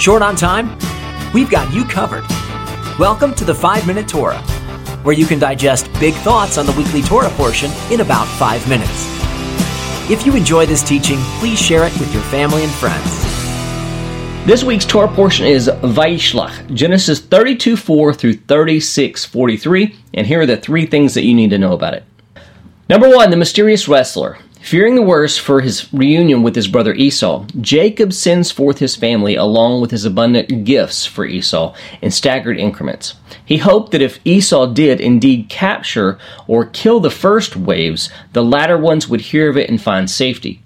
Short on time? We've got you covered. Welcome to the 5 Minute Torah, where you can digest big thoughts on the weekly Torah portion in about 5 minutes. If you enjoy this teaching, please share it with your family and friends. This week's Torah portion is Vayishlach, Genesis 32 4 through 36 43, and here are the three things that you need to know about it. Number one, the mysterious wrestler. Fearing the worst for his reunion with his brother Esau, Jacob sends forth his family along with his abundant gifts for Esau in staggered increments. He hoped that if Esau did indeed capture or kill the first waves, the latter ones would hear of it and find safety.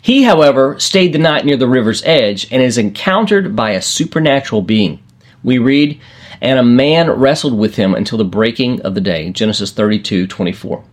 He, however, stayed the night near the river's edge and is encountered by a supernatural being. We read, And a man wrestled with him until the breaking of the day. Genesis 32 24.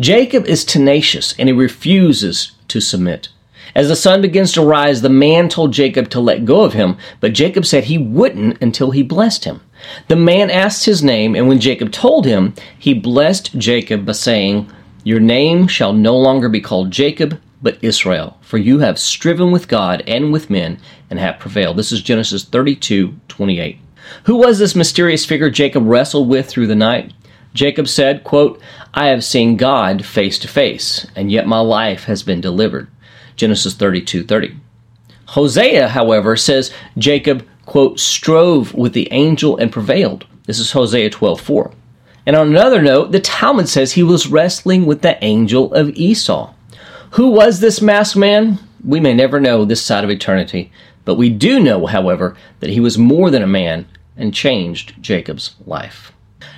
Jacob is tenacious and he refuses to submit. As the sun begins to rise, the man told Jacob to let go of him, but Jacob said he wouldn't until he blessed him. The man asked his name, and when Jacob told him, he blessed Jacob by saying, Your name shall no longer be called Jacob, but Israel, for you have striven with God and with men and have prevailed. This is Genesis 32 28. Who was this mysterious figure Jacob wrestled with through the night? Jacob said, quote, I have seen God face to face, and yet my life has been delivered. Genesis 32 30. Hosea, however, says Jacob, quote, strove with the angel and prevailed. This is Hosea 12 4. And on another note, the Talmud says he was wrestling with the angel of Esau. Who was this masked man? We may never know this side of eternity, but we do know, however, that he was more than a man and changed Jacob's life.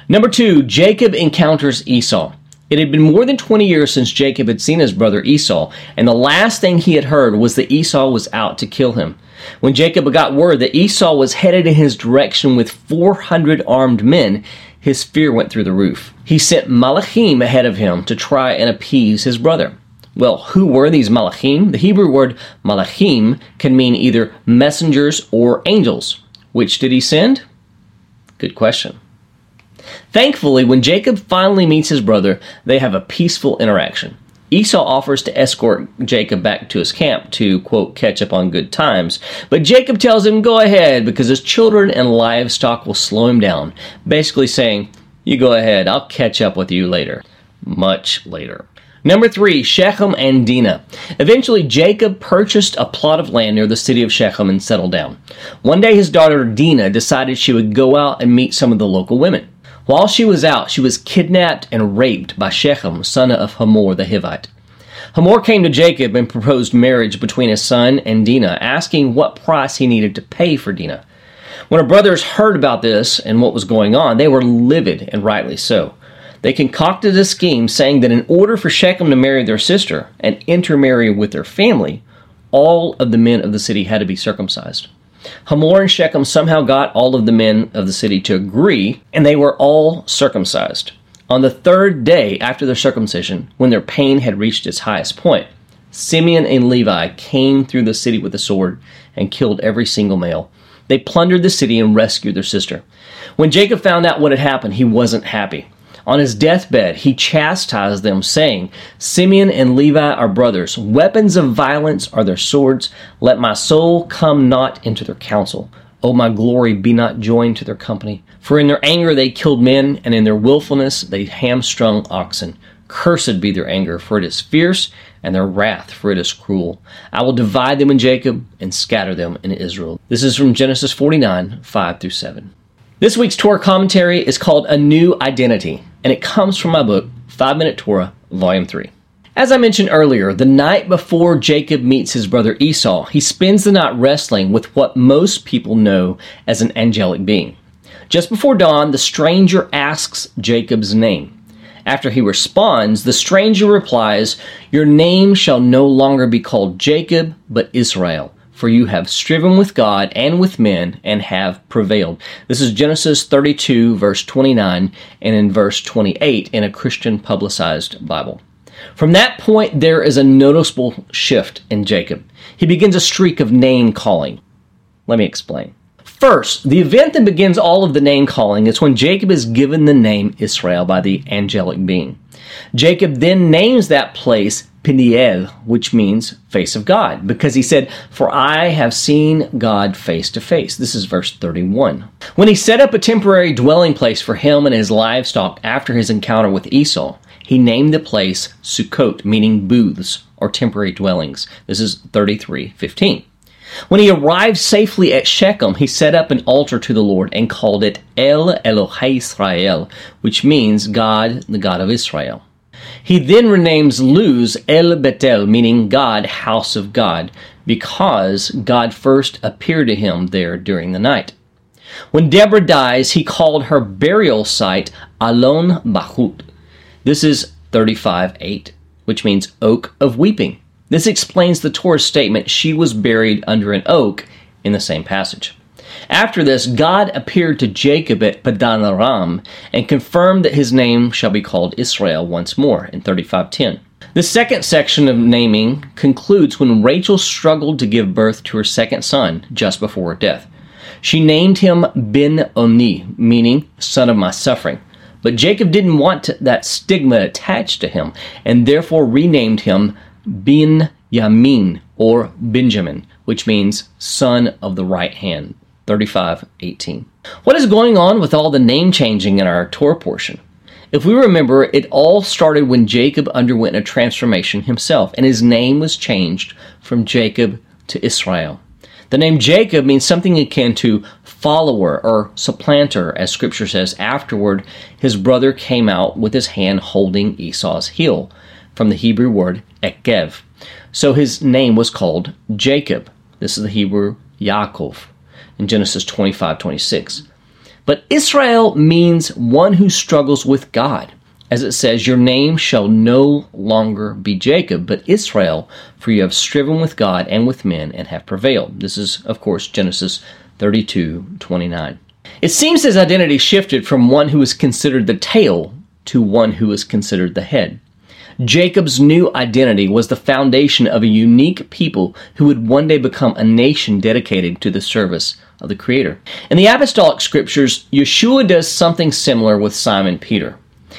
Number two, Jacob encounters Esau. It had been more than 20 years since Jacob had seen his brother Esau, and the last thing he had heard was that Esau was out to kill him. When Jacob got word that Esau was headed in his direction with 400 armed men, his fear went through the roof. He sent Malachim ahead of him to try and appease his brother. Well, who were these Malachim? The Hebrew word Malachim can mean either messengers or angels. Which did he send? Good question. Thankfully, when Jacob finally meets his brother, they have a peaceful interaction. Esau offers to escort Jacob back to his camp to, quote, catch up on good times. But Jacob tells him, go ahead, because his children and livestock will slow him down, basically saying, you go ahead, I'll catch up with you later. Much later. Number three, Shechem and Dinah. Eventually, Jacob purchased a plot of land near the city of Shechem and settled down. One day, his daughter Dinah decided she would go out and meet some of the local women. While she was out, she was kidnapped and raped by Shechem, son of Hamor the Hivite. Hamor came to Jacob and proposed marriage between his son and Dinah, asking what price he needed to pay for Dinah. When her brothers heard about this and what was going on, they were livid, and rightly so. They concocted a scheme saying that in order for Shechem to marry their sister and intermarry with their family, all of the men of the city had to be circumcised. Hamor and Shechem somehow got all of the men of the city to agree, and they were all circumcised. On the third day after their circumcision, when their pain had reached its highest point, Simeon and Levi came through the city with a sword and killed every single male. They plundered the city and rescued their sister. When Jacob found out what had happened, he wasn't happy. On his deathbed, he chastised them, saying, Simeon and Levi are brothers. Weapons of violence are their swords. Let my soul come not into their counsel. O my glory, be not joined to their company. For in their anger they killed men, and in their wilfulness they hamstrung oxen. Cursed be their anger, for it is fierce, and their wrath, for it is cruel. I will divide them in Jacob and scatter them in Israel. This is from Genesis 49 5 through 7. This week's Torah commentary is called A New Identity and it comes from my book, 5 Minute Torah, Volume 3. As I mentioned earlier, the night before Jacob meets his brother Esau, he spends the night wrestling with what most people know as an angelic being. Just before dawn, the stranger asks Jacob's name. After he responds, the stranger replies, Your name shall no longer be called Jacob, but Israel for you have striven with God and with men and have prevailed. This is Genesis 32, verse 29, and in verse 28 in a Christian publicized Bible. From that point, there is a noticeable shift in Jacob. He begins a streak of name calling. Let me explain. First, the event that begins all of the name calling is when Jacob is given the name Israel by the angelic being. Jacob then names that place Peniel, which means face of God, because he said, For I have seen God face to face. This is verse 31. When he set up a temporary dwelling place for him and his livestock after his encounter with Esau, he named the place Sukkot, meaning booths or temporary dwellings. This is 33:15. When he arrived safely at Shechem, he set up an altar to the Lord and called it El Elohei Israel, which means God, the God of Israel. He then renames Luz El Betel, meaning God, house of God, because God first appeared to him there during the night. When Deborah dies, he called her burial site Alon Bahut. This is 35 8, which means oak of weeping. This explains the Torah statement she was buried under an oak in the same passage. After this, God appeared to Jacob at Padan Aram and confirmed that his name shall be called Israel once more in 35:10. The second section of naming concludes when Rachel struggled to give birth to her second son just before her death. She named him Ben Oni, meaning son of my suffering. But Jacob didn't want that stigma attached to him and therefore renamed him Bin Yamin or Benjamin, which means son of the right hand. 35:18. What is going on with all the name changing in our Torah portion? If we remember, it all started when Jacob underwent a transformation himself, and his name was changed from Jacob to Israel. The name Jacob means something akin to follower or supplanter, as scripture says. Afterward, his brother came out with his hand holding Esau's heel, from the Hebrew word ekev. So his name was called Jacob. This is the Hebrew Yaakov in Genesis 25 26. But Israel means one who struggles with God. As it says, Your name shall no longer be Jacob, but Israel, for you have striven with God and with men and have prevailed. This is, of course, Genesis 32 29. It seems his identity shifted from one who is considered the tail to one who is considered the head. Jacob's new identity was the foundation of a unique people who would one day become a nation dedicated to the service of the Creator. In the Apostolic Scriptures, Yeshua does something similar with Simon Peter.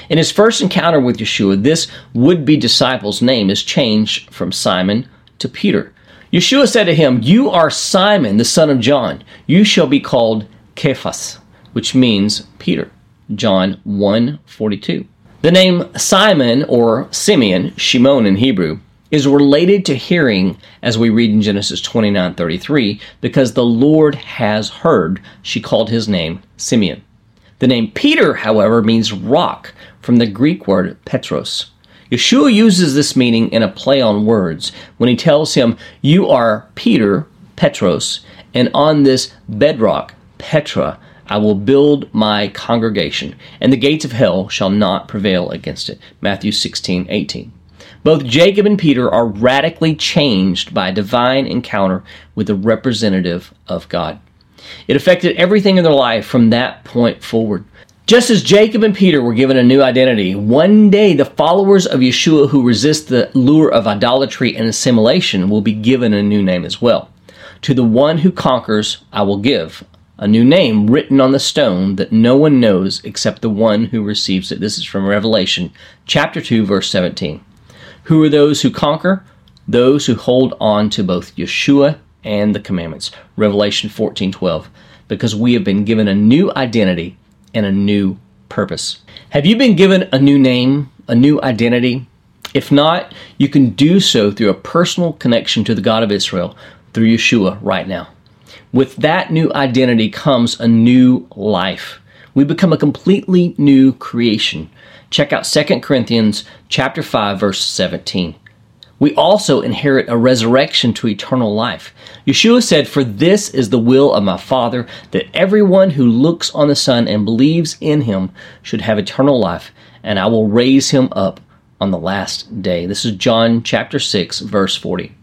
In his first encounter with Yeshua, this would be disciple's name is changed from Simon to Peter. Yeshua said to him, You are Simon, the son of John. You shall be called Cephas, which means Peter. John 1 42. The name Simon or Simeon, Shimon in Hebrew, is related to hearing as we read in Genesis 29:33 because the Lord has heard. She called his name Simeon. The name Peter, however, means rock from the Greek word Petros. Yeshua uses this meaning in a play on words when he tells him, "You are Peter, Petros, and on this bedrock, Petra, I will build my congregation, and the gates of hell shall not prevail against it. Matthew 16, 18. Both Jacob and Peter are radically changed by a divine encounter with the representative of God. It affected everything in their life from that point forward. Just as Jacob and Peter were given a new identity, one day the followers of Yeshua who resist the lure of idolatry and assimilation will be given a new name as well. To the one who conquers, I will give a new name written on the stone that no one knows except the one who receives it. This is from Revelation chapter 2 verse 17. Who are those who conquer? Those who hold on to both Yeshua and the commandments. Revelation 14:12. Because we have been given a new identity and a new purpose. Have you been given a new name, a new identity? If not, you can do so through a personal connection to the God of Israel through Yeshua right now. With that new identity comes a new life. We become a completely new creation. Check out 2 Corinthians chapter 5 verse 17. We also inherit a resurrection to eternal life. Yeshua said, For this is the will of my Father, that everyone who looks on the Son and believes in him should have eternal life, and I will raise him up on the last day. This is John chapter 6, verse 40.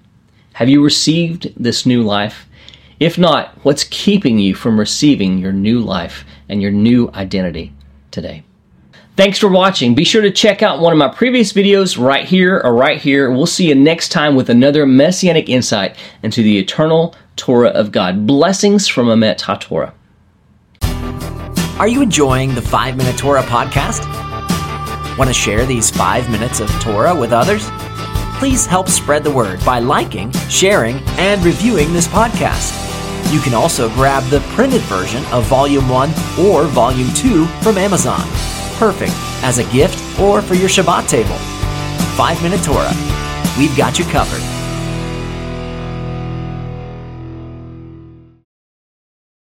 Have you received this new life? If not, what's keeping you from receiving your new life and your new identity today? Thanks for watching. Be sure to check out one of my previous videos right here or right here. We'll see you next time with another messianic insight into the eternal Torah of God. Blessings from Emet HaTorah. Are you enjoying the 5 Minute Torah podcast? Want to share these 5 minutes of Torah with others? please help spread the word by liking, sharing, and reviewing this podcast. You can also grab the printed version of Volume 1 or Volume 2 from Amazon. Perfect as a gift or for your Shabbat table. 5 Minute Torah. We've got you covered.